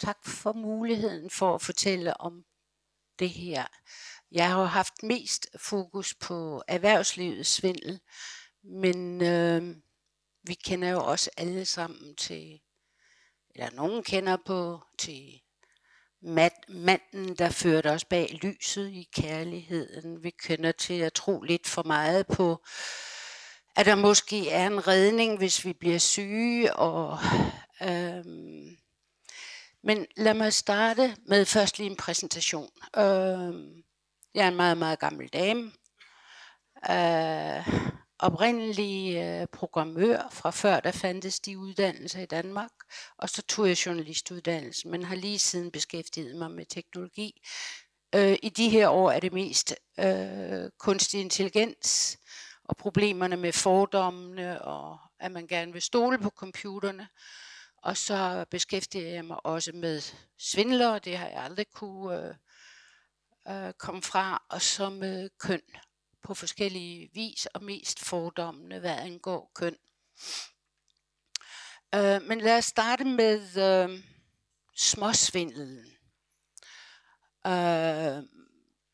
tak for muligheden for at fortælle om det her. Jeg har haft mest fokus på erhvervslivets svindel, men øh, vi kender jo også alle sammen til, eller nogen kender på til manden, der førte os bag lyset i kærligheden. Vi kender til at tro lidt for meget på, at der måske er en redning, hvis vi bliver syge. Og, øhm, men lad mig starte med først lige en præsentation. Øhm, jeg er en meget, meget gammel dame. Øh, oprindelig øh, programmør fra før der fandtes de uddannelser i Danmark, og så tog jeg journalistuddannelsen, men har lige siden beskæftiget mig med teknologi. Øh, I de her år er det mest øh, kunstig intelligens og problemerne med fordommene, og at man gerne vil stole på computerne. Og så beskæftiger jeg mig også med svindlere, det har jeg aldrig kunne øh, øh, komme fra, og så med køn på forskellige vis, og mest fordommene, hvad angår køn. Øh, men lad os starte med øh, småsvindelen. Øh,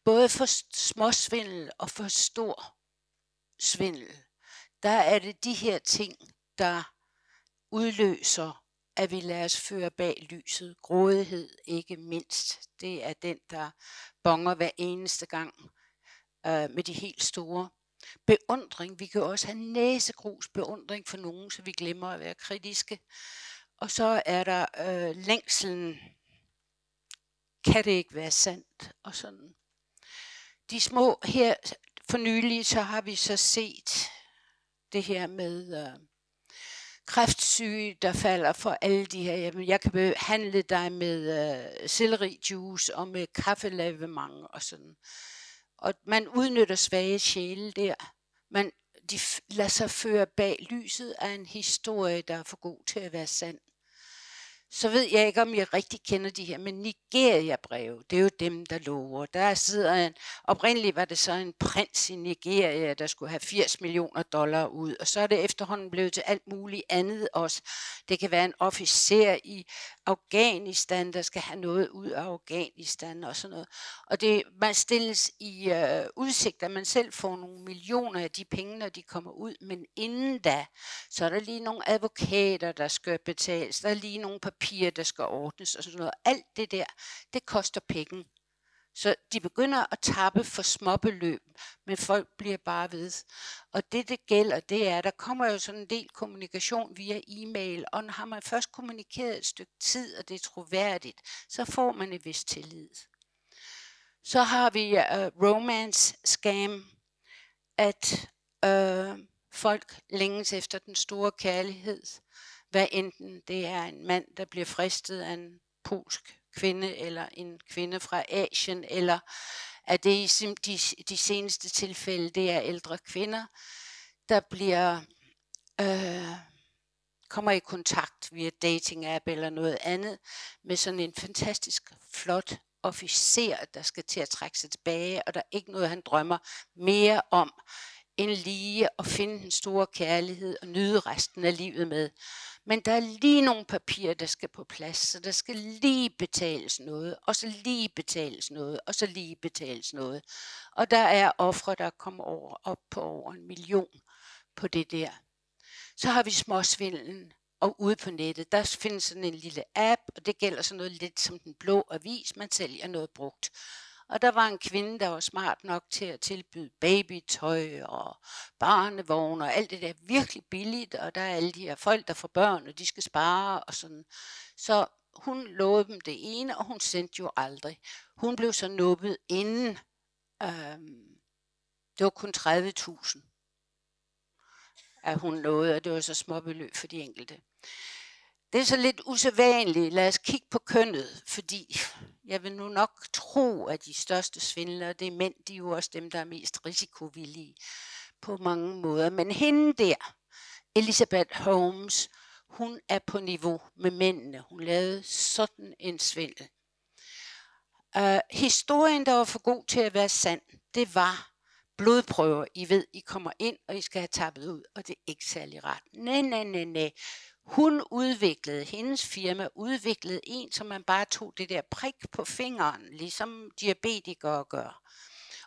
både for småsvindel og for stor svindel, der er det de her ting, der udløser, at vi lader os føre bag lyset. Grådighed ikke mindst. Det er den, der bonger hver eneste gang øh, med de helt store. Beundring. Vi kan også have næsegrus beundring for nogen, så vi glemmer at være kritiske. Og så er der øh, længselen. Kan det ikke være sandt? Og sådan. De små her for nylig, så har vi så set det her med øh, kræftsyge, der falder for alle de her. Jamen, jeg kan behandle dig med øh, sellerijuice og med kaffelavemang og sådan. Og man udnytter svage sjæle der. Man, de lader sig føre bag lyset af en historie, der er for god til at være sand så ved jeg ikke, om jeg rigtig kender de her, men Nigeria-breve, det er jo dem, der lover. Der sidder en, oprindeligt var det så en prins i Nigeria, der skulle have 80 millioner dollar ud, og så er det efterhånden blevet til alt muligt andet også. Det kan være en officer i Afghanistan, der skal have noget ud af Afghanistan og sådan noget. Og det, man stilles i øh, udsigt, at man selv får nogle millioner af de penge, når de kommer ud, men inden da, så er der lige nogle advokater, der skal betales, der er lige nogle papirer, der skal ordnes og sådan noget. Alt det der, det koster penge. Så de begynder at tappe for småbeløb, men folk bliver bare ved. Og det, det gælder, det er, der kommer jo sådan en del kommunikation via e-mail, og når har man først kommunikeret et stykke tid, og det er troværdigt, så får man et vis tillid. Så har vi uh, romance scam, at uh, folk længes efter den store kærlighed, hvad enten det er en mand, der bliver fristet af en polsk kvinde, eller en kvinde fra Asien, eller at det i de, de seneste tilfælde, det er ældre kvinder, der bliver øh, kommer i kontakt via dating app eller noget andet med sådan en fantastisk flot officer, der skal til at trække sig tilbage, og der er ikke noget, han drømmer mere om, end lige at finde den store kærlighed og nyde resten af livet med. Men der er lige nogle papirer, der skal på plads, så der skal lige betales noget, og så lige betales noget, og så lige betales noget. Og der er ofre, der kommer over, op på over en million på det der. Så har vi småsvindelen, og ude på nettet, der findes sådan en lille app, og det gælder sådan noget lidt som den blå avis, man sælger noget brugt. Og der var en kvinde, der var smart nok til at tilbyde babytøj og barnevogn og alt det der virkelig billigt. Og der er alle de her folk, der får børn, og de skal spare og sådan. Så hun lovede dem det ene, og hun sendte jo aldrig. Hun blev så nubbet inden. Øhm, det var kun 30.000, at hun nåede, og det var så små beløb for de enkelte. Det er så lidt usædvanligt. Lad os kigge på kønnet, fordi jeg vil nu nok tro, at de største svindlere, det er mænd, de er jo også dem, der er mest risikovillige på mange måder. Men hende der, Elisabeth Holmes, hun er på niveau med mændene. Hun lavede sådan en svindel. Uh, historien, der var for god til at være sand, det var blodprøver. I ved, I kommer ind, og I skal have tappet ud, og det er ikke særlig rart. Nej, nej, nej, nej. Hun udviklede, hendes firma udviklede en, som man bare tog det der prik på fingeren, ligesom diabetikere gør.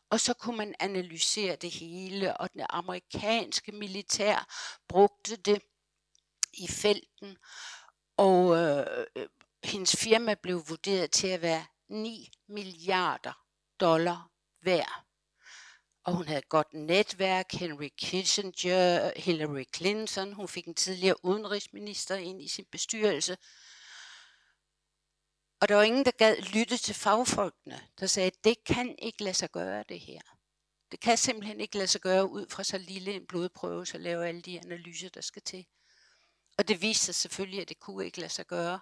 Og så kunne man analysere det hele, og den amerikanske militær brugte det i felten. Og øh, hendes firma blev vurderet til at være 9 milliarder dollar værd. Og hun havde et godt netværk, Henry Kissinger, Hillary Clinton, hun fik en tidligere udenrigsminister ind i sin bestyrelse. Og der var ingen, der gad lytte til fagfolkene, der sagde, at det kan ikke lade sig gøre det her. Det kan simpelthen ikke lade sig gøre ud fra så lille en blodprøve, så lave alle de analyser, der skal til. Og det viste sig selvfølgelig, at det kunne ikke lade sig gøre.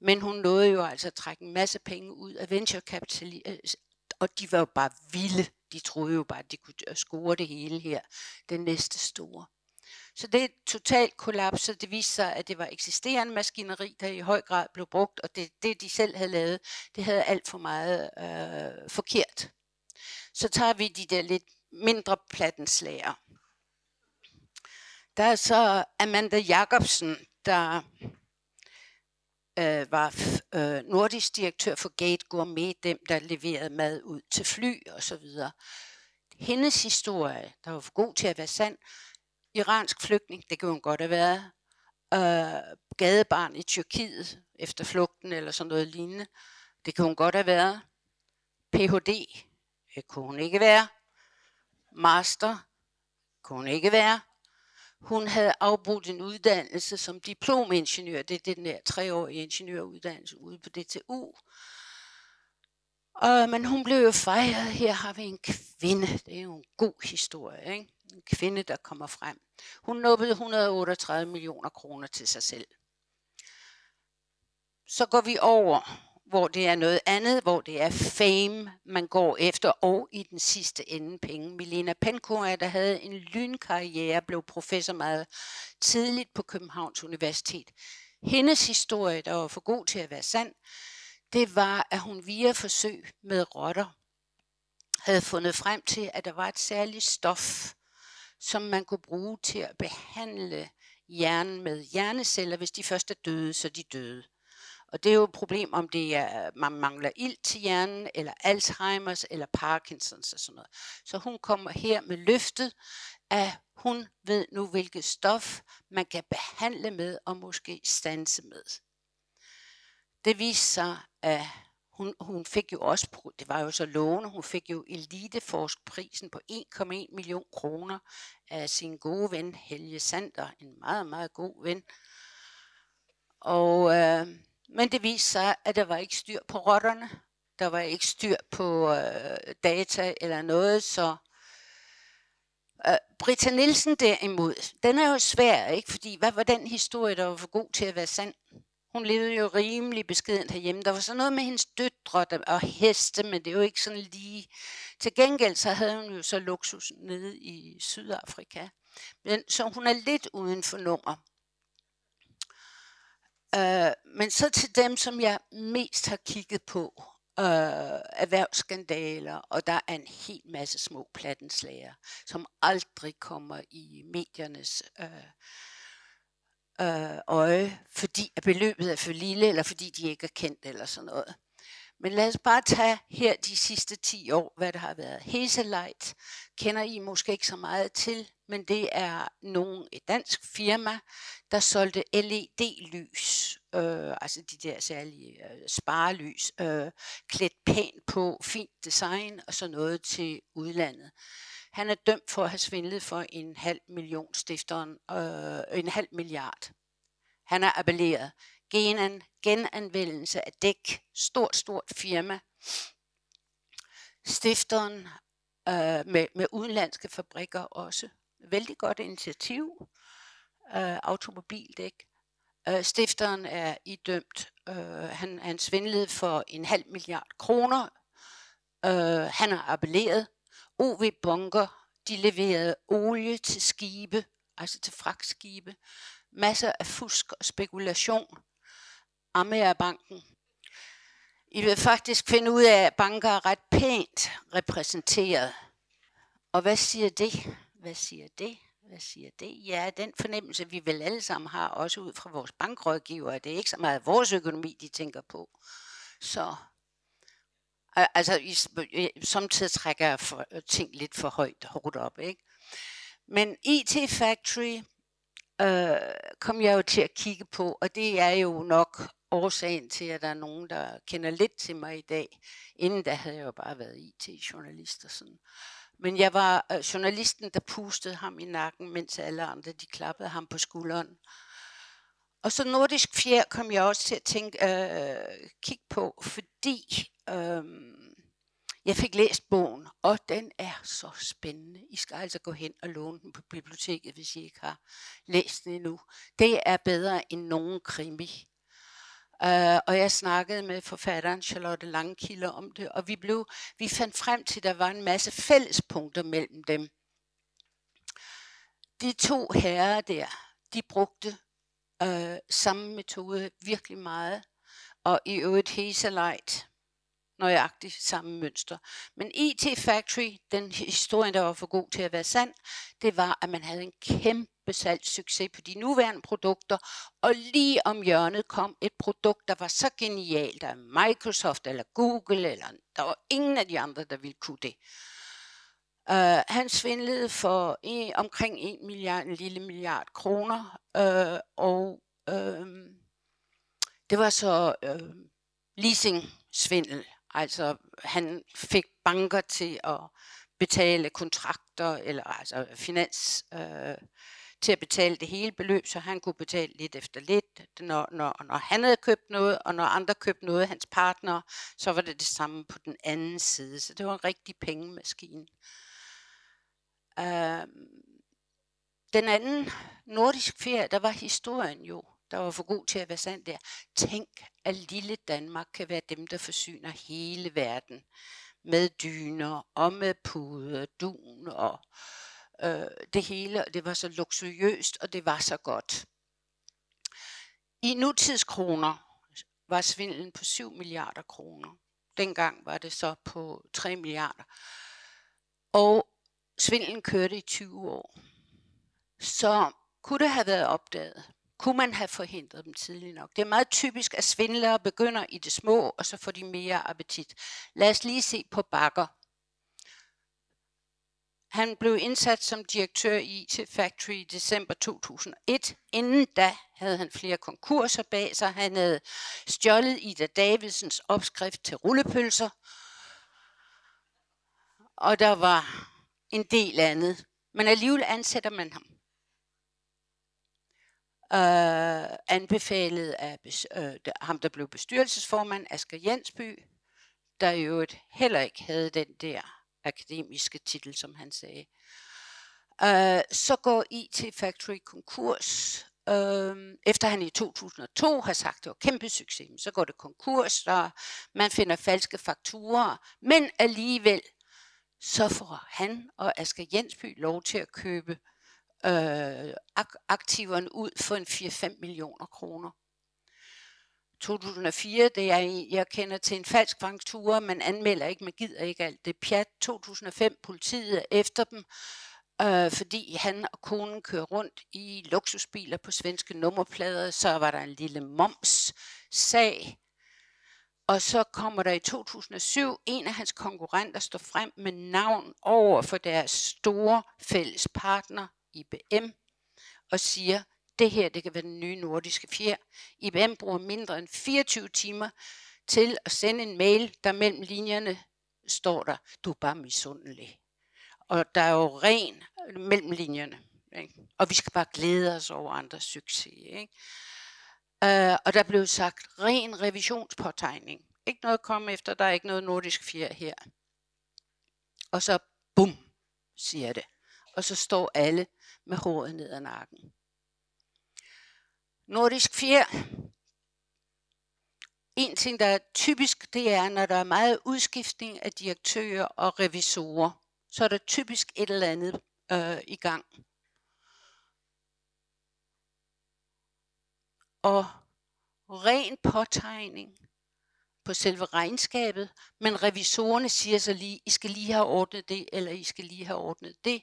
Men hun nåede jo altså at trække en masse penge ud af venture capital, øh, og de var jo bare vilde. De troede jo bare, at de kunne øh, score det hele her, den næste store. Så det er totalt kollapset. Det viste sig, at det var eksisterende maskineri, der i høj grad blev brugt, og det, det de selv havde lavet, det havde alt for meget øh, forkert. Så tager vi de der lidt mindre plattenslager. Der er så Amanda Jacobsen, der øh, var øh, nordisk direktør for Gate Gourmet, dem der leverede mad ud til fly og så videre. Hendes historie, der var for god til at være sand, iransk flygtning, det kunne hun godt have været, øh, gadebarn i Tyrkiet efter flugten eller sådan noget lignende, det kunne hun godt have været. Ph.D., det øh, kunne hun ikke være. Master, kunne hun ikke være. Hun havde afbrudt en uddannelse som diplomingeniør. Det er den der treårige ingeniøruddannelse ude på DTU. Og, men hun blev jo fejret. Her har vi en kvinde. Det er jo en god historie. Ikke? En kvinde, der kommer frem. Hun nåede 138 millioner kroner til sig selv. Så går vi over hvor det er noget andet, hvor det er fame, man går efter, og i den sidste ende penge. Milena Penkoa, der havde en lynkarriere, blev professor meget tidligt på Københavns Universitet. Hendes historie, der var for god til at være sand, det var, at hun via forsøg med rotter havde fundet frem til, at der var et særligt stof, som man kunne bruge til at behandle hjernen med hjerneceller, hvis de først er døde, så de døde. Og det er jo et problem, om det er, man mangler ild til hjernen, eller Alzheimers, eller Parkinsons og sådan noget. Så hun kommer her med løftet, at hun ved nu, hvilket stof man kan behandle med, og måske stanse med. Det viste sig, at hun, hun fik jo også, det var jo så lovende, hun fik jo eliteforskprisen på 1,1 million kroner af sin gode ven Helge Sander, en meget, meget god ven. Og øh, men det viste sig, at der var ikke styr på rotterne. Der var ikke styr på øh, data eller noget, så øh, Britta Nielsen derimod, den er jo svær, ikke? Fordi hvad var den historie, der var for god til at være sand? Hun levede jo rimelig beskedent herhjemme. Der var så noget med hendes døtre og heste, men det er jo ikke sådan lige... Til gengæld så havde hun jo så luksus nede i Sydafrika. Men, så hun er lidt uden for nummer. Øh, men så til dem, som jeg mest har kigget på, øh, erhvervsskandaler, og der er en hel masse små plattenslager, som aldrig kommer i mediernes øh, øh, øje, fordi at beløbet er for lille, eller fordi de ikke er kendt, eller sådan noget. Men lad os bare tage her de sidste 10 år, hvad der har været. Hazelite kender I måske ikke så meget til, men det er nogen, et dansk firma, der solgte LED-lys, øh, altså de der særlige øh, sparelys, øh, klædt pænt på, fint design og så noget til udlandet. Han er dømt for at have svindlet for en halv million stifteren, øh, en halv milliard. Han er appelleret. Genan, genanvendelse af dæk, stort, stort firma. Stifteren øh, med, med udenlandske fabrikker også vældig godt initiativ, øh, automobildæk. Øh, stifteren er idømt, øh, han, han svindlede for en halv milliard kroner. Øh, han har appelleret. OV Bunker, de leverede olie til skibe, altså til fragtskibe. Masser af fusk og spekulation. Amagerbanken. I vil faktisk finde ud af, at banker er ret pænt repræsenteret. Og hvad siger det? Hvad siger det? Hvad siger det? Ja, den fornemmelse, vi vel alle sammen har, også ud fra vores bankrådgiver, det er ikke så meget vores økonomi, de tænker på. Så altså, i, samtidig trækker jeg for, ting lidt for højt hårdt op, ikke? Men IT Factory øh, kom jeg jo til at kigge på, og det er jo nok årsagen til, at der er nogen, der kender lidt til mig i dag. Inden da havde jeg jo bare været IT-journalist og sådan. Men jeg var øh, journalisten, der pustede ham i nakken, mens alle andre de klappede ham på skulderen. Og så nordisk fjer kom jeg også til at tænke, øh, kigge på, fordi øh, jeg fik læst bogen, og den er så spændende. I skal altså gå hen og låne den på biblioteket, hvis I ikke har læst den endnu. Det er bedre end nogen krimi. Uh, og jeg snakkede med forfatteren Charlotte Langkilde om det, og vi, blev, vi fandt frem til, at der var en masse fællespunkter mellem dem. De to herrer der, de brugte uh, samme metode virkelig meget, og i øvrigt Hesalite, nøjagtigt samme mønster. Men IT Factory, den historie, der var for god til at være sand, det var, at man havde en kæmpe salgssucces på de nuværende produkter, og lige om hjørnet kom et produkt, der var så genialt, at Microsoft eller Google, eller der var ingen af de andre, der ville kunne det. Uh, han svindlede for en, omkring en milliard, en lille milliard kroner, uh, og uh, det var så uh, leasing-svindel. Altså han fik banker til at betale kontrakter, eller altså finans, øh, til at betale det hele beløb, så han kunne betale lidt efter lidt, når, når, når han havde købt noget, og når andre købte noget, hans partner, så var det det samme på den anden side. Så det var en rigtig pengemaskine. Øh, den anden nordisk ferie, der var historien jo der var for god til at være sand der. Tænk, at lille Danmark kan være dem, der forsyner hele verden med dyner og med puder, dun og øh, det hele. Det var så luksuriøst, og det var så godt. I nutidskroner var svindlen på 7 milliarder kroner. Dengang var det så på 3 milliarder. Og svindlen kørte i 20 år. Så kunne det have været opdaget, kunne man have forhindret dem tidligt nok? Det er meget typisk, at svindlere begynder i det små, og så får de mere appetit. Lad os lige se på Bakker. Han blev indsat som direktør i IT Factory i december 2001. Inden da havde han flere konkurser bag sig. Han havde stjålet Ida Davidsens opskrift til rullepølser. Og der var en del andet. Men alligevel ansætter man ham øh, anbefalet af øh, ham, der blev bestyrelsesformand, Asger Jensby, der i øvrigt heller ikke havde den der akademiske titel, som han sagde. Øh, så går IT Factory konkurs, øh, efter han i 2002 har sagt, at det var kæmpe succes, så går det konkurs, og man finder falske fakturer, men alligevel så får han og Asger Jensby lov til at købe øh, aktiverne ud for en 4-5 millioner kroner. 2004, det er jeg kender til en falsk faktura, man anmelder ikke, man gider ikke alt det pjat. 2005, politiet er efter dem, øh, fordi han og konen kører rundt i luksusbiler på svenske nummerplader, så var der en lille moms-sag. Og så kommer der i 2007 en af hans konkurrenter står frem med navn over for deres store fælles partner, IBM og siger, det her det kan være den nye nordiske fjer. IBM bruger mindre end 24 timer til at sende en mail, der mellem linjerne står der, du er bare misundelig. Og der er jo ren mellem linjerne. Ikke? Og vi skal bare glæde os over andres succes. Ikke? Uh, og der blev sagt ren revisionspåtegning. Ikke noget at komme efter, der er ikke noget nordisk fjer her. Og så bum, siger det. Og så står alle med håret ned ad nakken. Nordisk fjer. En ting, der er typisk, det er, når der er meget udskiftning af direktører og revisorer, så er der typisk et eller andet øh, i gang. Og ren påtegning på selve regnskabet, men revisorerne siger så lige, I skal lige have ordnet det, eller I skal lige have ordnet det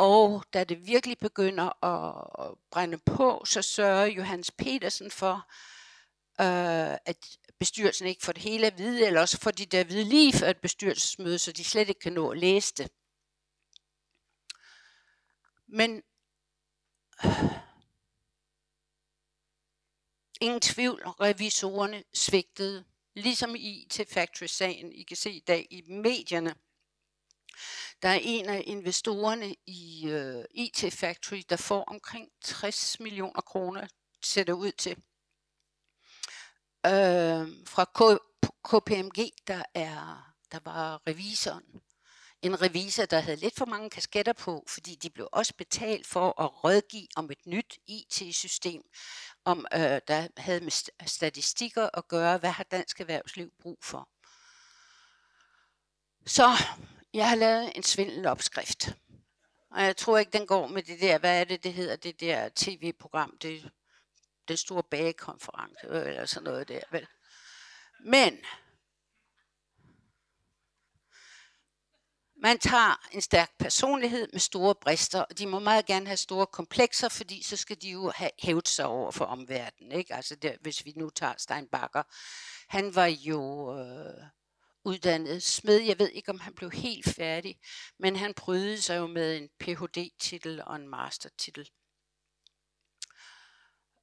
og da det virkelig begynder at brænde på, så sørger Johannes Petersen for, øh, at bestyrelsen ikke får det hele at vide, eller også får de det at vide lige før et bestyrelsesmøde, så de slet ikke kan nå at læse det. Men øh, ingen tvivl, revisorerne svigtede, ligesom i til Factory-sagen. I kan se i dag i medierne, der er en af investorerne i øh, IT Factory, der får omkring 60 millioner kroner, ser det ud til. Øh, fra K- KPMG, der, er, der var revisoren. En revisor, der havde lidt for mange kasketter på, fordi de blev også betalt for at rådgive om et nyt IT-system, om øh, der havde med statistikker at gøre, hvad har dansk erhvervsliv brug for. Så jeg har lavet en svindelopskrift. Og jeg tror ikke, den går med det der, hvad er det, det hedder, det der tv-program, det, det store bagekonference, øh, eller sådan noget der, vel? Men, man tager en stærk personlighed med store brister, og de må meget gerne have store komplekser, fordi så skal de jo have hævet sig over for omverdenen. Ikke? Altså der, hvis vi nu tager Steinbacher, han var jo øh, uddannet smed. Jeg ved ikke, om han blev helt færdig, men han prøvede sig jo med en Ph.D.-titel og en master-titel.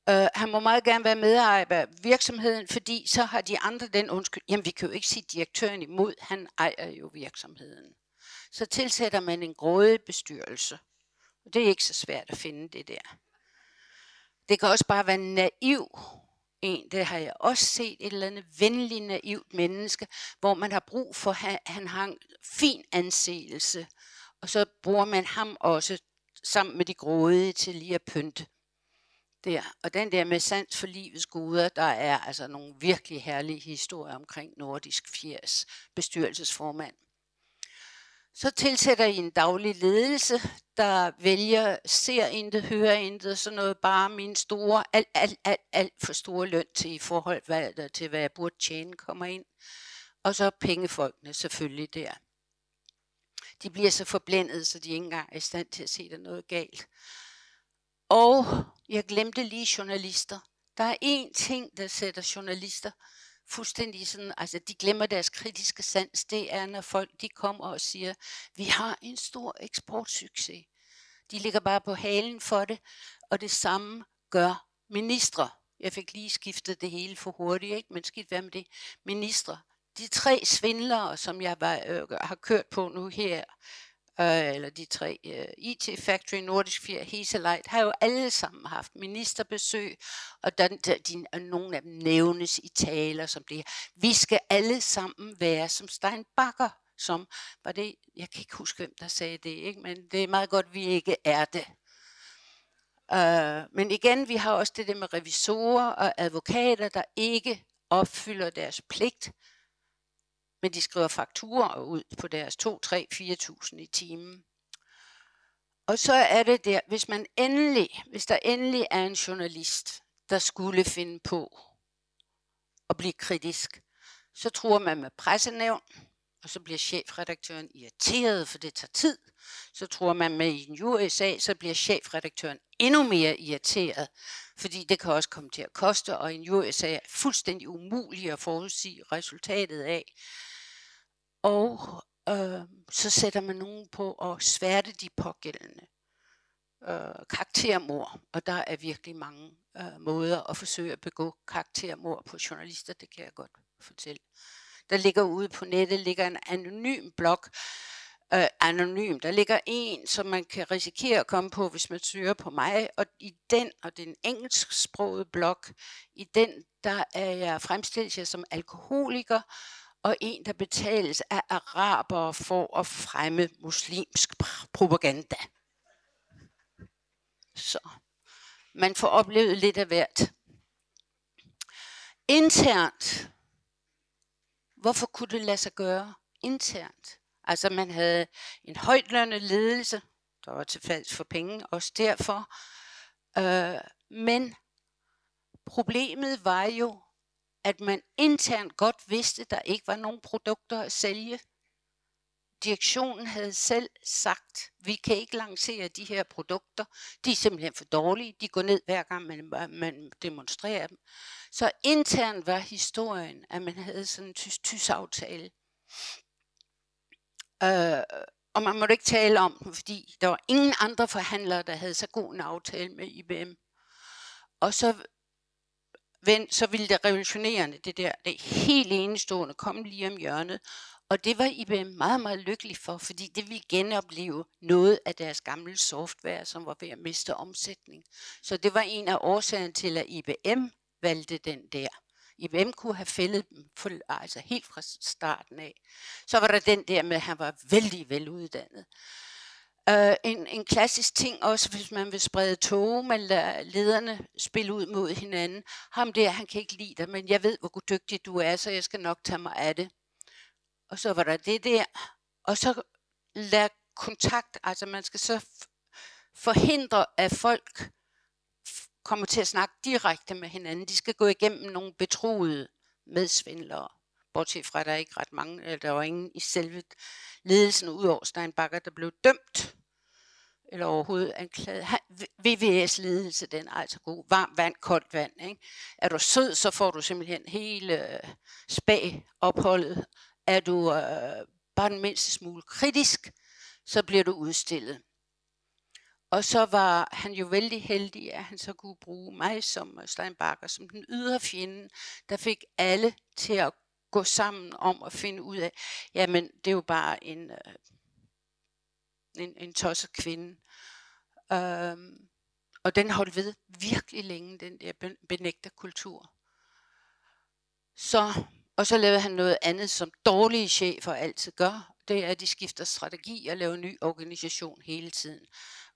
Uh, han må meget gerne være medejer af virksomheden, fordi så har de andre den undskyld, jamen vi kan jo ikke sige direktøren imod, han ejer jo virksomheden. Så tilsætter man en grådig bestyrelse. Og Det er ikke så svært at finde det der. Det kan også bare være naiv en, det har jeg også set, et eller andet venlig, naivt menneske, hvor man har brug for, at han har en fin anseelse, og så bruger man ham også sammen med de grådige til lige at pynte. Der. Og den der med sans for livets guder, der er altså nogle virkelig herlige historier omkring Nordisk Fjers bestyrelsesformand. Så tilsætter I en daglig ledelse, der vælger, ser intet, hører intet, sådan noget, bare min store, alt, alt, alt, alt for store løn til i forhold hvad, til, hvad jeg burde tjene, kommer ind. Og så pengefolkene selvfølgelig der. De bliver så forblændet, så de ikke engang er i stand til at se, der noget galt. Og jeg glemte lige journalister. Der er én ting, der sætter journalister fuldstændig sådan, altså de glemmer deres kritiske sans, det er, når folk de kommer og siger, vi har en stor eksportsucces. De ligger bare på halen for det, og det samme gør ministre. Jeg fik lige skiftet det hele for hurtigt, ikke? men skidt hvad med det. Ministre. De tre svindlere, som jeg var, øh, har kørt på nu her, øh, eller de tre, øh, IT Factory, Nordisk Fjer, Heselight, har jo alle sammen haft ministerbesøg, og der, der, de, og nogle af dem nævnes i taler som det her. Vi skal alle sammen være som Steinbacher, som var det, jeg kan ikke huske, hvem der sagde det, ikke? men det er meget godt, at vi ikke er det. Uh, men igen, vi har også det der med revisorer og advokater, der ikke opfylder deres pligt men de skriver fakturer ud på deres 2, 3, 4.000 i timen. Og så er det der, hvis man endelig, hvis der endelig er en journalist, der skulle finde på at blive kritisk, så tror man med pressenævn, og så bliver chefredaktøren irriteret, for det tager tid. Så tror man med i en USA, så bliver chefredaktøren endnu mere irriteret, fordi det kan også komme til at koste, og en USA er fuldstændig umulig at forudsige resultatet af. Og øh, så sætter man nogen på at sværte de pågældende. Øh, karaktermor, og der er virkelig mange øh, måder at forsøge at begå karaktermor på journalister, det kan jeg godt fortælle. Der ligger ude på nettet ligger en anonym blog, øh, anonym. Der ligger en, som man kan risikere at komme på, hvis man søger på mig. Og i den, og den engelsksprogede blog, i den, der er jeg fremstillet jeg som alkoholiker, og en, der betales af arabere for at fremme muslimsk propaganda. Så man får oplevet lidt af hvert. Internt. Hvorfor kunne det lade sig gøre internt? Altså man havde en højtlønnet ledelse, der var til falsk for penge, også derfor. Øh, men problemet var jo, at man internt godt vidste, at der ikke var nogen produkter at sælge. direktionen havde selv sagt, vi kan ikke lancere de her produkter, de er simpelthen for dårlige, de går ned hver gang man, man demonstrerer dem. Så internt var historien, at man havde sådan en tysk aftale. Øh, og man måtte ikke tale om den, fordi der var ingen andre forhandlere, der havde så god en aftale med IBM. Og så, så ville det revolutionerende, det der, det helt enestående, komme lige om hjørnet. Og det var IBM meget, meget lykkelig for, fordi det ville genopleve noget af deres gamle software, som var ved at miste omsætning. Så det var en af årsagerne til, at IBM valgte den der. IBM kunne have fældet dem for, altså helt fra starten af. Så var der den der med, at han var vældig veluddannet. Uh, en, en klassisk ting også, hvis man vil sprede tog, man lader lederne spille ud mod hinanden. Ham der, han kan ikke lide dig, men jeg ved, hvor dygtig du er, så jeg skal nok tage mig af det. Og så var der det der. Og så lad kontakt, altså man skal så forhindre, at folk kommer til at snakke direkte med hinanden. De skal gå igennem nogle betroede medsvindlere. Bortset fra, at der er ikke ret mange, eller der var ingen i selve ledelsen ud over Steinbacher, der blev dømt eller overhovedet anklaget. VVS ledelse, den er altså god. Varmt vand, koldt vand. Ikke? Er du sød, så får du simpelthen hele øh, spag opholdet. Er du øh, bare den mindste smule kritisk, så bliver du udstillet. Og så var han jo vældig heldig, at han så kunne bruge mig som øh, Steinbacher, som den ydre fjende, der fik alle til at gå sammen om at finde ud af, jamen det er jo bare en, øh, en, en tosset kvinde. Øhm, og den holdt ved virkelig længe, den der benægter kultur. Så, og så lavede han noget andet, som dårlige chefer altid gør. Det er, at de skifter strategi og laver ny organisation hele tiden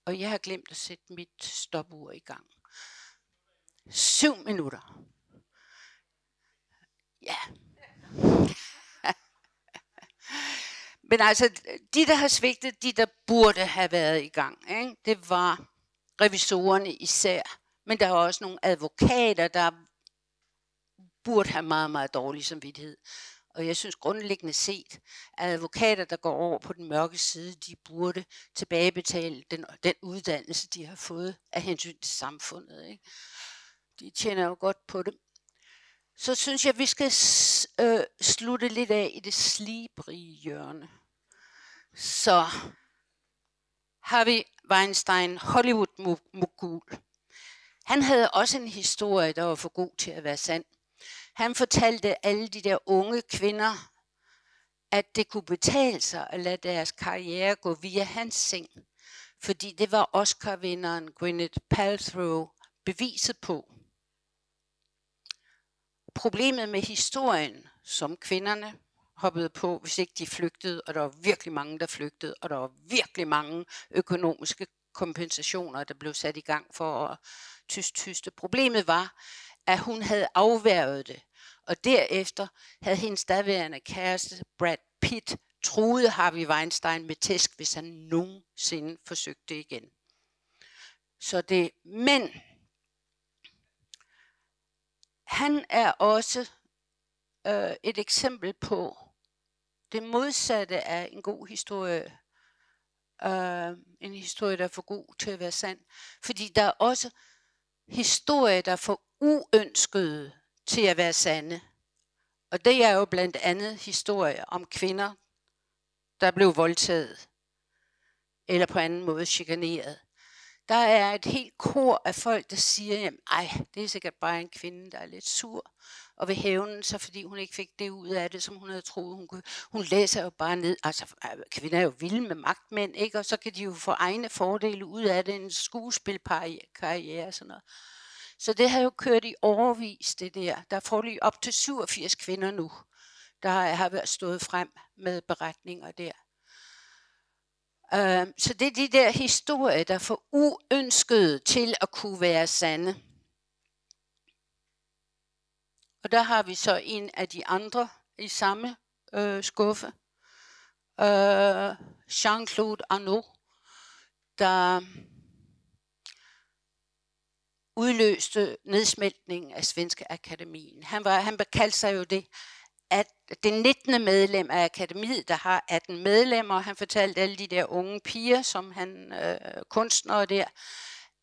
og jeg har glemt at sætte mit stopur i gang. Syv minutter. Ja. Men altså, de der har svigtet, de der burde have været i gang, ikke? det var revisorerne især. Men der er også nogle advokater, der burde have meget, meget dårlig samvittighed. Og jeg synes grundlæggende set, at advokater, der går over på den mørke side, de burde tilbagebetale den, den uddannelse, de har fået af hensyn til samfundet. Ikke? De tjener jo godt på det. Så synes jeg, at vi skal øh, slutte lidt af i det slibrige hjørne. Så har vi Weinstein, Hollywood-mogul. Han havde også en historie, der var for god til at være sand. Han fortalte alle de der unge kvinder, at det kunne betale sig at lade deres karriere gå via hans seng. Fordi det var Oscar-vinderen Gwyneth Paltrow beviset på. Problemet med historien, som kvinderne hoppede på, hvis ikke de flygtede, og der var virkelig mange, der flygtede, og der var virkelig mange økonomiske kompensationer, der blev sat i gang for at tyst-tyste. Problemet var, at hun havde afværget det. Og derefter havde hendes daværende kæreste, Brad Pitt, truede Harvey Weinstein med tæsk, hvis han nogensinde forsøgte igen. Så det, men han er også øh, et eksempel på det modsatte af en god historie. Øh, en historie, der er for god til at være sand. Fordi der er også historie, der er for uønskede til at være sande. Og det er jo blandt andet historier om kvinder, der blev voldtaget eller på anden måde chikaneret. Der er et helt kor af folk, der siger, at ej, det er sikkert bare en kvinde, der er lidt sur og vil hævne sig, fordi hun ikke fik det ud af det, som hun havde troet, hun kunne. Hun læser jo bare ned, altså kvinder er jo vilde med magtmænd, ikke? og så kan de jo få egne fordele ud af det, en skuespilkarriere og sådan noget. Så det har jo kørt i overvis, det der. Der er lige op til 87 kvinder nu, der har været stået frem med beretninger der. Øh, så det er de der historier, der får uønsket til at kunne være sande. Og der har vi så en af de andre i samme øh, skuffe. Øh, Jean-Claude Arnaud, der udløste nedsmeltningen af Svenske Akademien. Han, var, han kaldte sig jo det at det 19. medlem af akademiet, der har 18 medlemmer, han fortalte alle de der unge piger, som han øh, kunstnere der,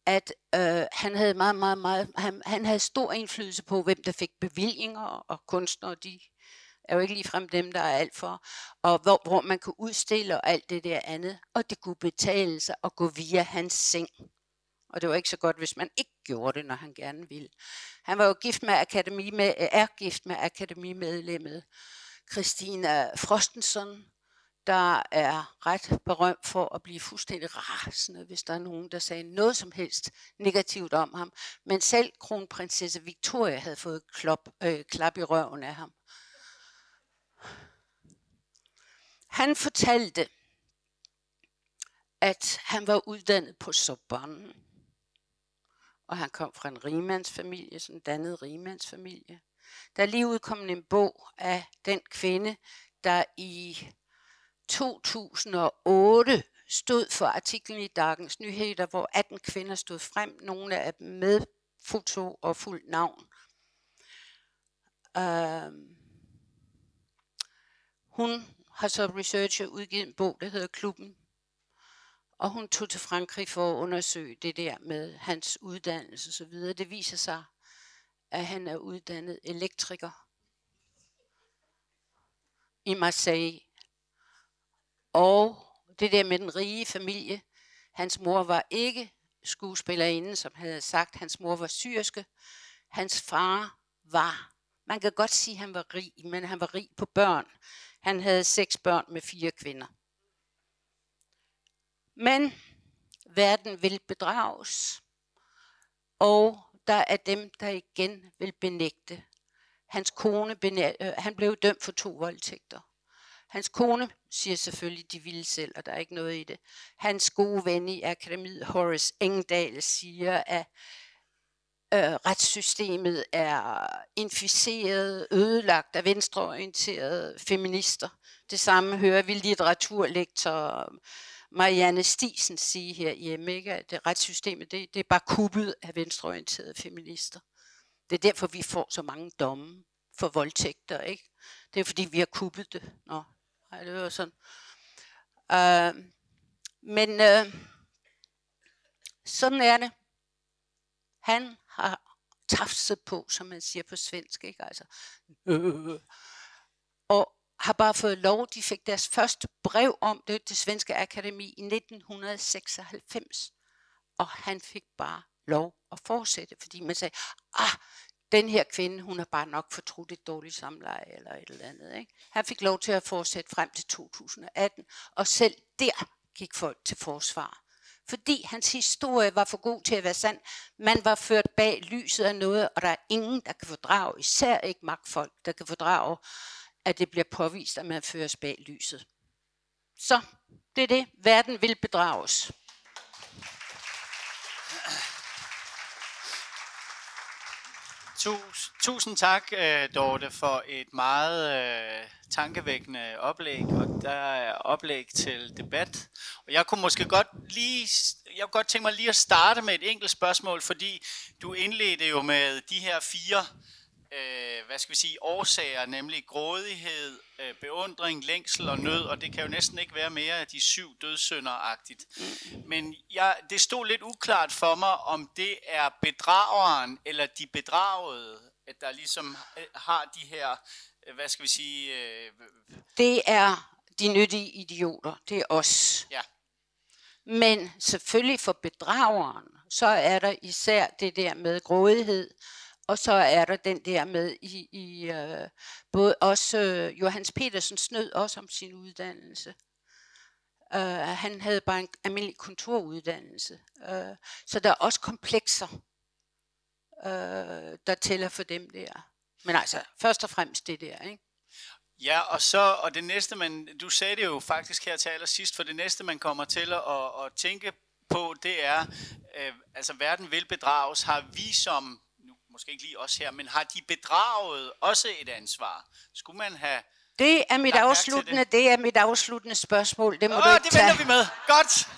at øh, han havde meget, meget, meget, han, han havde stor indflydelse på, hvem der fik bevillinger, og kunstnere, de er jo ikke ligefrem dem, der er alt for, og hvor, hvor man kunne udstille og alt det der andet, og det kunne betale sig at gå via hans seng. Og det var ikke så godt, hvis man ikke gjorde det, når han gerne ville. Han var jo gift med akademi med, er gift med akademimedlemmet Christina Frostenson, der er ret berømt for at blive fuldstændig rasende, hvis der er nogen, der sagde noget som helst negativt om ham. Men selv kronprinsesse Victoria havde fået klop, øh, klap i røven af ham. Han fortalte, at han var uddannet på Sorbonne, og han kom fra en rimandsfamilie, sådan en dannet rimandsfamilie. Der er lige udkommet en bog af den kvinde, der i 2008 stod for artiklen i Dagens Nyheder, hvor 18 kvinder stod frem, nogle af dem med foto og fuldt navn. Uh, hun har så researchet udgivet en bog, der hedder Klubben. Og hun tog til Frankrig for at undersøge det der med hans uddannelse osv. Det viser sig, at han er uddannet elektriker i Marseille. Og det der med den rige familie. Hans mor var ikke skuespillerinde, som havde sagt. Hans mor var syrske. Hans far var, man kan godt sige, at han var rig, men han var rig på børn. Han havde seks børn med fire kvinder. Men verden vil bedrages, og der er dem, der igen vil benægte. Hans kone, benæ- øh, han blev dømt for to voldtægter. Hans kone siger selvfølgelig, de ville selv, og der er ikke noget i det. Hans gode ven i akademiet, Horace Engdahl, siger, at øh, retssystemet er inficeret, ødelagt af venstreorienterede feminister. Det samme hører vi litteraturlektor Marianne Stisen sige herhjemme, ikke? at det retssystemet det, det er bare kuppet af venstreorienterede feminister. Det er derfor, vi får så mange domme for voldtægter. Ikke? Det er fordi, vi har kuppet det. Nå, nej, det var sådan. Uh, men uh, sådan er det. Han har tafset på, som man siger på svensk. Ikke? Altså, øh, og har bare fået lov. De fik deres første brev om det, det svenske akademi i 1996. Og han fik bare lov at fortsætte, fordi man sagde, ah, den her kvinde, hun har bare nok fortrudt et dårligt samleje eller et eller andet. Ikke? Han fik lov til at fortsætte frem til 2018, og selv der gik folk til forsvar fordi hans historie var for god til at være sand. Man var ført bag lyset af noget, og der er ingen, der kan fordrage, især ikke magtfolk, der kan fordrage, at det bliver påvist, at man føres bag lyset. Så det er det. Verden vil bedrages. Tusind tak, øh, Dorte, for et meget øh, tankevækkende oplæg, og der er oplæg til debat. Og jeg kunne måske godt lige, jeg kunne godt tænke mig lige at starte med et enkelt spørgsmål, fordi du indledte jo med de her fire øh, hvad skal vi sige, årsager, nemlig grådighed, øh, beundring, længsel og nød, og det kan jo næsten ikke være mere af de syv dødssynder-agtigt. Men jeg, det stod lidt uklart for mig, om det er bedrageren eller de bedragede, at der ligesom øh, har de her, øh, hvad skal vi sige... Øh, det er de nyttige idioter, det er os. Ja. Men selvfølgelig for bedrageren, så er der især det der med grådighed, og så er der den der med i, i øh, både også øh, Johannes Petersen snød også om sin uddannelse. Øh, han havde bare en almindelig kontoruddannelse. Øh, så der er også komplekser, øh, der tæller for dem der. Men altså, først og fremmest det der, ikke? Ja, og så og det næste, man, du sagde det jo faktisk her til allersidst, for det næste, man kommer til at, at tænke på, det er, øh, altså verden vil bedrages, har vi som måske ikke lige os her, men har de bedraget også et ansvar? Skulle man have det er mit afsluttende, det? det er mit afsluttende spørgsmål. Det må Åh, du ikke det tage. venter vi med. Godt.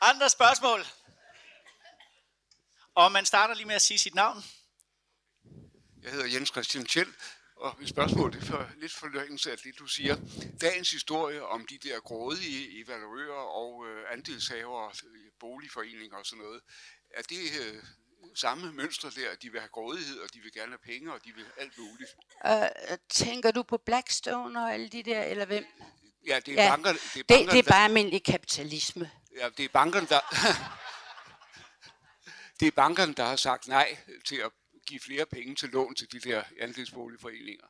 Andre spørgsmål? Og man starter lige med at sige sit navn. Jeg hedder Jens Christian Tjell, Og et spørgsmål, det er for, lidt forlængelse af det, du siger. Dagens historie om de der grådige evaluører og øh, andelshavere, boligforeninger og sådan noget, er det øh, samme mønster der, de vil have grådighed, og de vil gerne have penge, og de vil alt muligt? Øh, tænker du på Blackstone og alle de der, eller hvem? Ja, det er Ja, banker, det er, Det, banker, det er bare almindelig kapitalisme. Ja, det er bankerne, der... det er bankerne, der har sagt nej til at give flere penge til lån til de der andelsboligforeninger.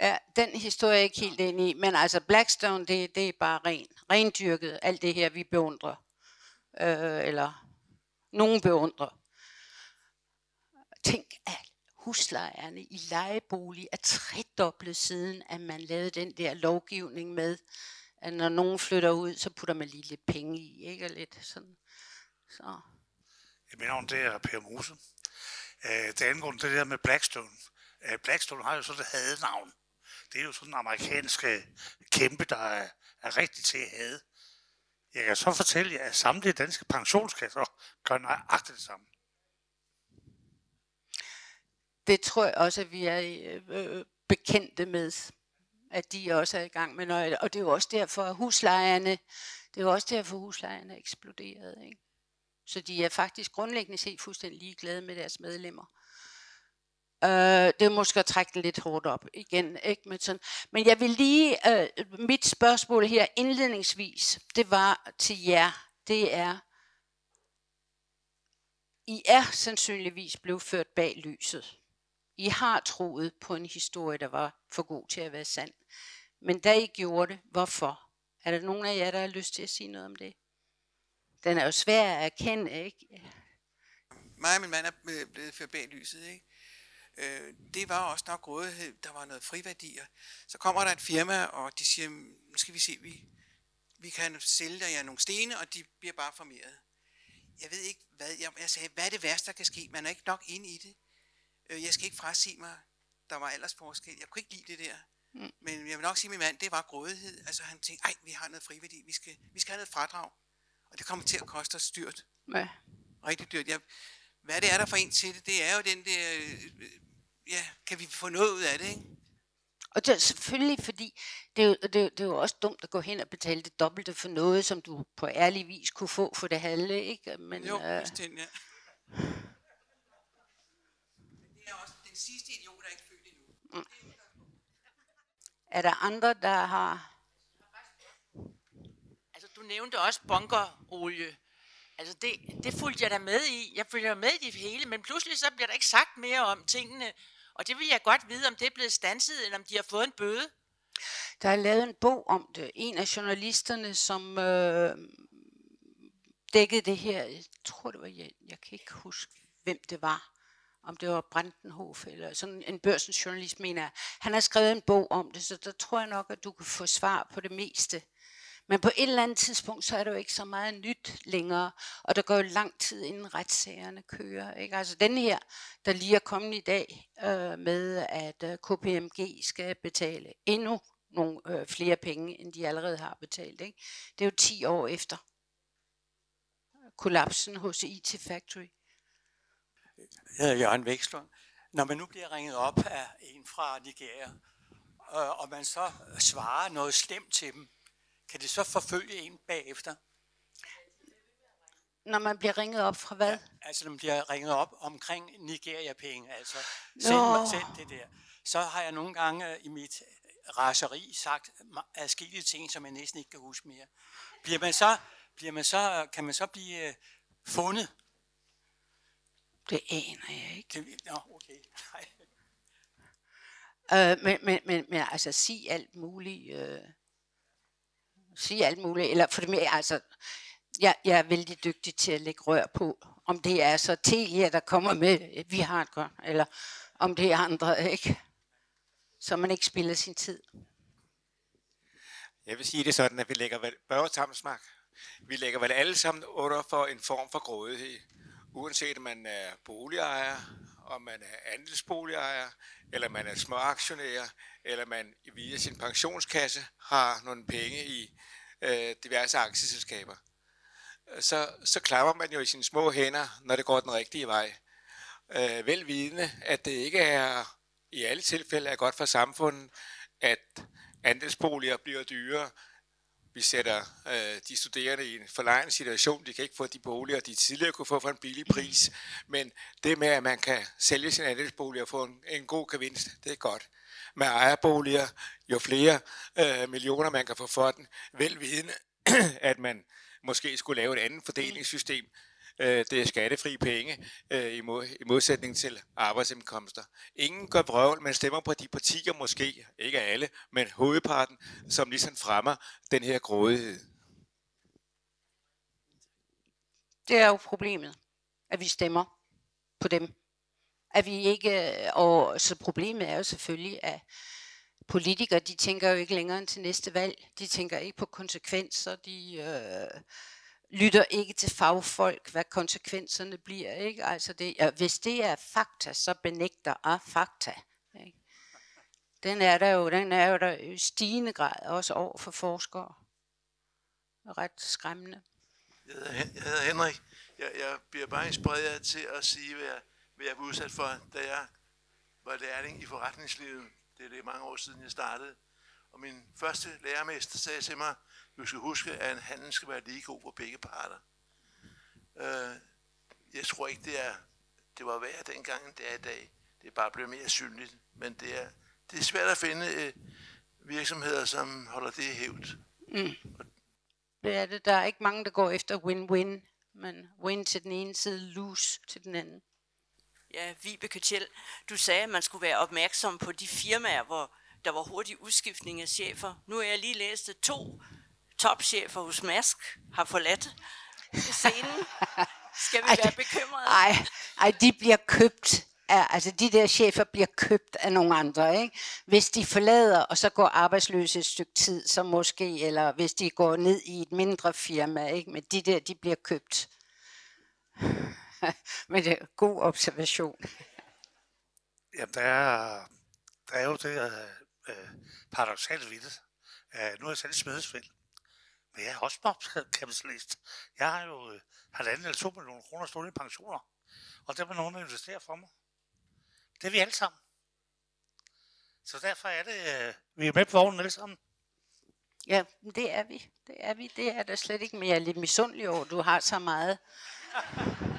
Ja, den historie er jeg ikke helt inde i, men altså Blackstone, det, det er bare ren, rendyrket, alt det her, vi beundrer. Øh, eller nogen beundrer. Tænk, at huslejerne i lejebolig er tredoblet siden, at man lavede den der lovgivning med, at når nogen flytter ud, så putter man lige lidt penge i, ikke? Og lidt sådan. Så. Mit navn det er Per Mose. Øh, det angår det der med Blackstone. Øh, Blackstone har jo sådan et hadenavn. Det er jo sådan en amerikansk øh, kæmpe, der er, er rigtig til at hade. Jeg kan så fortælle jer, at samtlige danske pensionskasser gør nøjagtigt det samme. Det tror jeg også, at vi er øh, øh, bekendte med, at de også er i gang med noget. Og det er jo også derfor, at huslejerne, det er jo også derfor, huslejerne er eksploderet. Ikke? Så de er faktisk grundlæggende set fuldstændig ligeglade med deres medlemmer. Øh, det er måske at trække det lidt hårdt op igen. Ikke? Men, sådan. Men jeg vil lige, øh, mit spørgsmål her indledningsvis, det var til jer, det er, I er sandsynligvis blevet ført bag lyset. I har troet på en historie, der var for god til at være sand. Men da I gjorde det, hvorfor? Er der nogen af jer, der har lyst til at sige noget om det? Den er jo svær at erkende, ikke? Mig og min mand er blevet ført bag lyset, ikke? Øh, det var også nok rådighed, der var noget friværdier. Så kommer der et firma, og de siger, nu skal vi se, vi, vi kan sælge jer nogle stene, og de bliver bare formeret. Jeg ved ikke, hvad, jeg, jeg sagde, hvad er det værste, der kan ske? Man er ikke nok inde i det. Øh, jeg skal ikke frasige mig, der var aldersforskel. Jeg kunne ikke lide det der. Mm. Men jeg vil nok sige, at min mand, det var grådighed. Altså han tænkte, ej, vi har noget friværdi, vi skal, vi skal have noget fradrag. Og det kommer til at koste os dyrt Ja. rigtig dyrt. Jeg, hvad det er der for en til det, det er jo den der, øh, ja, kan vi få noget ud af det, ikke? Og det er selvfølgelig, fordi det er, jo, det, er, jo- det er jo også dumt at gå hen og betale det dobbelte for noget, som du på ærlig vis kunne få for det halve, ikke? Men, Jo, øh, bestemt, ja. Men det er også den sidste idiot, der er ikke født endnu. er der andre, der har... Altså, du nævnte også bunkerolie. Altså, det, det fulgte jeg da med i. Jeg følger med i det hele, men pludselig så bliver der ikke sagt mere om tingene. Og det vil jeg godt vide, om det er blevet stanset, eller om de har fået en bøde. Der er lavet en bog om det. En af journalisterne, som øh, dækkede det her, jeg tror det var, jeg, jeg kan ikke huske, hvem det var. Om det var Brandenhof eller sådan en børsens journalist, mener jeg. Han har skrevet en bog om det, så der tror jeg nok, at du kan få svar på det meste. Men på et eller andet tidspunkt, så er der jo ikke så meget nyt længere, og der går jo lang tid, inden retssagerne kører. Ikke? Altså den her, der lige er kommet i dag øh, med, at øh, KPMG skal betale endnu nogle øh, flere penge, end de allerede har betalt. Ikke? Det er jo 10 år efter kollapsen hos IT Factory. Jeg hedder Jørgen Vækslund. Når man nu bliver ringet op af en fra Nigeria, øh, og man så svarer noget slemt til dem, kan det så forfølge en bagefter? Når man bliver ringet op fra hvad? Altså, når man bliver ringet op omkring Nigeria-penge, altså send, mig, send det der. Så har jeg nogle gange øh, i mit raseri sagt adskillige ting, som jeg næsten ikke kan huske mere. Bliver man så, bliver man så, kan man så blive øh, fundet? Det aner jeg ikke. Det, nå, okay. Nej. Øh, men, men, men, men altså, sig alt muligt. Øh, sig alt muligt. Eller for det mere, altså, jeg, jeg er vældig dygtig til at lægge rør på, om det er så Telia, der kommer med, vi har et godt, eller om det er andre, ikke? Så man ikke spiller sin tid. Jeg vil sige det sådan, at vi lægger vel, børgetamsmark, vi lægger vel alle sammen under for en form for grådighed. Uanset om man er boligejer, om man er andelsboligejer, eller man er småaktionær, eller man via sin pensionskasse har nogle penge i øh, diverse aktieselskaber. Så, så klapper man jo i sine små hænder, når det går den rigtige vej. Øh, velvidende, at det ikke er i alle tilfælde er godt for samfundet, at andelsboliger bliver dyrere. Vi sætter øh, de studerende i en forlegen situation. De kan ikke få de boliger, de tidligere kunne få for en billig pris. Men det med, at man kan sælge sin andelsbolig og få en, en god gevinst, det er godt. Med ejerboliger, jo flere øh, millioner man kan få for den, velvidende, at man måske skulle lave et andet fordelingssystem, Øh, det er skattefri penge øh, i, mod, i modsætning til arbejdsindkomster. Ingen gør brøvl, men stemmer på de partier måske, ikke alle, men hovedparten, som ligesom fremmer den her grådighed. Det er jo problemet, at vi stemmer på dem. At vi ikke, øh, og så problemet er jo selvfølgelig, at politikere, de tænker jo ikke længere end til næste valg. De tænker ikke på konsekvenser. De øh, lytter ikke til fagfolk, hvad konsekvenserne bliver. Ikke? Altså det, ja, hvis det er fakta, så benægter af fakta. Ikke? Den er der jo, den er jo der i stigende grad også over for forskere. Ret skræmmende. Jeg hedder, jeg hedder Henrik. Jeg, jeg bliver bare inspireret til at sige, hvad jeg, hvad jeg var udsat for, da jeg var lærling i forretningslivet. Det er det mange år siden, jeg startede. Og min første lærermester sagde til mig, du skal huske, at en handel skal være lige god for begge parter. Øh, jeg tror ikke, det er det var værd dengang, end det er i dag. Det er bare blevet mere synligt. Men det er, det er svært at finde øh, virksomheder, som holder det hævd. Mm. Det er det. Der er ikke mange, der går efter win-win. Men win til den ene side, lose til den anden. Ja, Vibeke Kjell, du sagde, at man skulle være opmærksom på de firmaer, hvor der var hurtig udskiftning af chefer. Nu har jeg lige læst, to topchefer hos Mask har forladt scenen. Skal vi ej, være bekymrede? Nej, ej, de bliver købt af, altså de der chefer bliver købt af nogle andre, ikke? Hvis de forlader, og så går arbejdsløse et stykke tid, så måske, eller hvis de går ned i et mindre firma, ikke? Men de der, de bliver købt. Men det er god observation. Jamen, der er, der er jo det uh, paradoxalt vidt. Uh, nu er jeg selv smedesvind. Men jeg er også bobkapitalist. Jeg har jo øh, halvanden eller to millioner kroner stående i pensioner. Og der vil nogen investere for mig. Det er vi alle sammen. Så derfor er det, øh, vi er med på vognen alle sammen. Ja, det er vi. Det er vi. Det er der slet ikke mere lidt misundelig over. Du har så meget.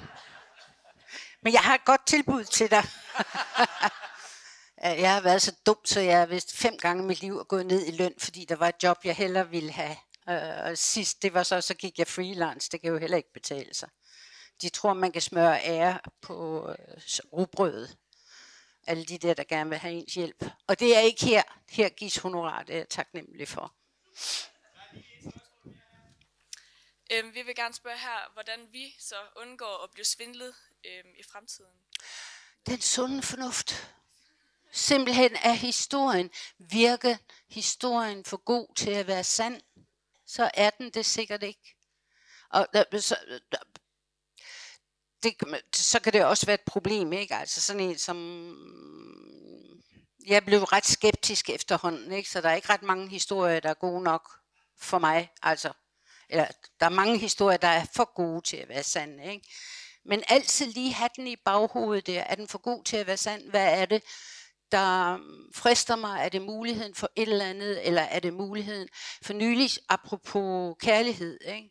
Men jeg har et godt tilbud til dig. jeg har været så dum, så jeg har vist fem gange i mit liv gået ned i løn, fordi der var et job, jeg hellere ville have. Øh, og sidst, det var så, så gik jeg freelance. Det kan jo heller ikke betale sig. De tror, man kan smøre ære på øh, rugbrødet. Alle de der, der gerne vil have ens hjælp. Og det er ikke her. Her gives honorar, det er jeg taknemmelig for. Øhm, vi vil gerne spørge her, hvordan vi så undgår at blive svindlet øhm, i fremtiden. Den sunde fornuft. Simpelthen er historien, virker historien for god til at være sand så er den det sikkert ikke. Og øh, så, øh, det, så kan det også være et problem, ikke? Altså sådan en som... Jeg blev ret skeptisk efterhånden, ikke? Så der er ikke ret mange historier, der er gode nok for mig. Altså, eller, der er mange historier, der er for gode til at være sande, ikke? Men altid lige have den i baghovedet der. Er den for god til at være sand? Hvad er det? Der mm, frister mig, er det muligheden for et eller andet, eller er det muligheden for nylig, apropos kærlighed, ikke?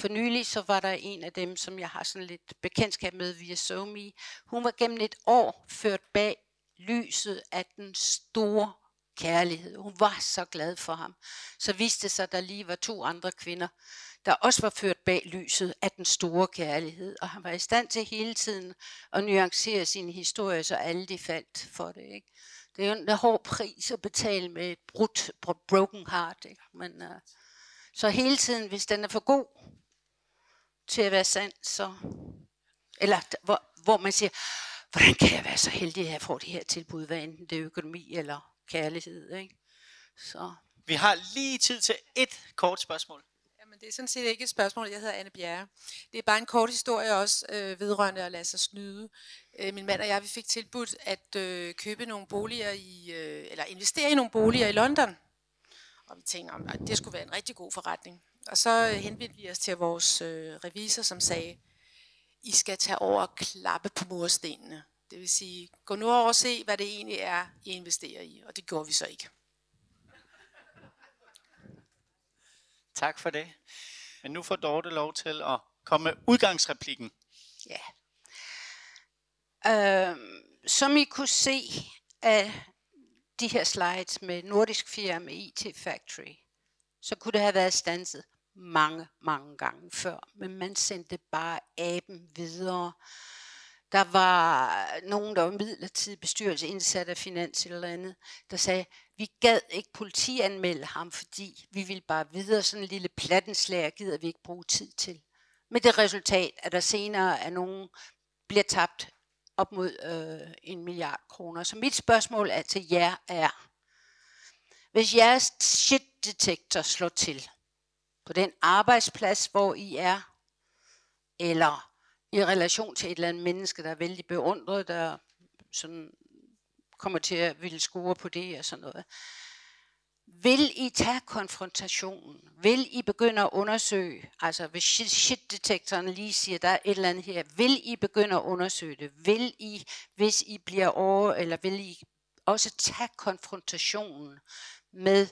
For nylig så var der en af dem, som jeg har sådan lidt bekendtskab med via SoMe. Hun var gennem et år ført bag lyset af den store kærlighed. Hun var så glad for ham. Så viste det sig, at der lige var to andre kvinder, der også var ført bag lyset af den store kærlighed. Og han var i stand til hele tiden at nuancere sin historie, så alle de faldt for det. Ikke? Det er jo en hård pris at betale med et brudt, broken heart. Ikke? Men, uh, så hele tiden, hvis den er for god til at være sand, så... Eller hvor, hvor man siger, hvordan kan jeg være så heldig, at jeg får det her tilbud, hvad enten det er økonomi eller kærlighed. Ikke? Så. Vi har lige tid til et kort spørgsmål men det er sådan set ikke et spørgsmål. Jeg hedder Anne Bjerre. Det er bare en kort historie også øh, vedrørende at lade sig snyde. Øh, min mand og jeg vi fik tilbudt at øh, købe nogle boliger i, øh, eller investere i nogle boliger i London. Og vi tænkte, at det skulle være en rigtig god forretning. Og så øh, henvendte vi os til vores øh, revisor, som sagde, I skal tage over og klappe på murstenene Det vil sige, gå nu over og se, hvad det egentlig er, I investerer i. Og det gjorde vi så ikke. Tak for det. Men nu får Dorte lov til at komme med udgangsreplikken. Ja. Øh, som I kunne se af de her slides med nordisk firma IT Factory, så kunne det have været stanset mange, mange gange før, men man sendte bare aben videre. Der var nogen, der var midlertidig bestyrelse indsat af Finans eller andet, der sagde, vi gad ikke politianmelde ham, fordi vi ville bare videre sådan en lille plattenslager, gider vi ikke bruge tid til. Med det resultat, at der senere er nogen, bliver tabt op mod øh, en milliard kroner. Så mit spørgsmål er til jer er, hvis jeres shit detektor slår til på den arbejdsplads, hvor I er, eller i relation til et eller andet menneske, der er vældig beundret, der sådan kommer til at ville score på det og sådan noget. Vil I tage konfrontationen? Vil I begynde at undersøge, altså hvis shit-detektoren lige siger, der er et eller andet her, vil I begynde at undersøge det? Vil I, hvis I bliver over, eller vil I også tage konfrontationen med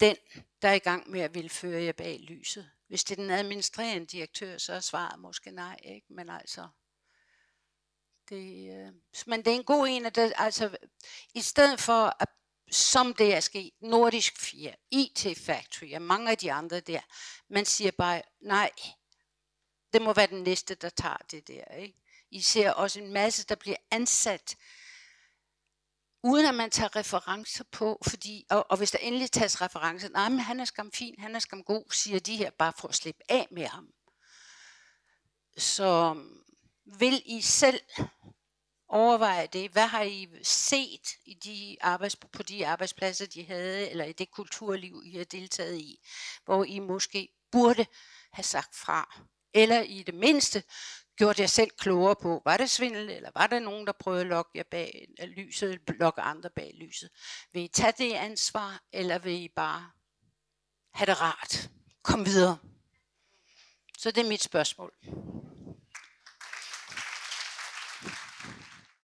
den, der er i gang med at ville føre jer bag lyset? Hvis det er den administrerende direktør, så er svaret måske nej, ikke? Men altså, det, øh, men det er en god en, at det, altså, i stedet for at som det er sket, Nordisk 4, IT Factory og mange af de andre der, man siger bare, nej, det må være den næste, der tager det der. Ikke? I ser også en masse, der bliver ansat, uden at man tager referencer på, fordi, og, og hvis der endelig tages referencer, nej, men han er skam fin, han er skam god, siger de her, bare for at slippe af med ham. Så vil I selv overveje det. Hvad har I set i de arbejds, på de arbejdspladser, de havde, eller i det kulturliv, I har deltaget i, hvor I måske burde have sagt fra? Eller i det mindste gjort jer selv klogere på, var det svindel, eller var der nogen, der prøvede at lokke jer bag lyset, eller lokke andre bag lyset? Vil I tage det ansvar, eller vil I bare have det rart? Kom videre. Så det er mit spørgsmål.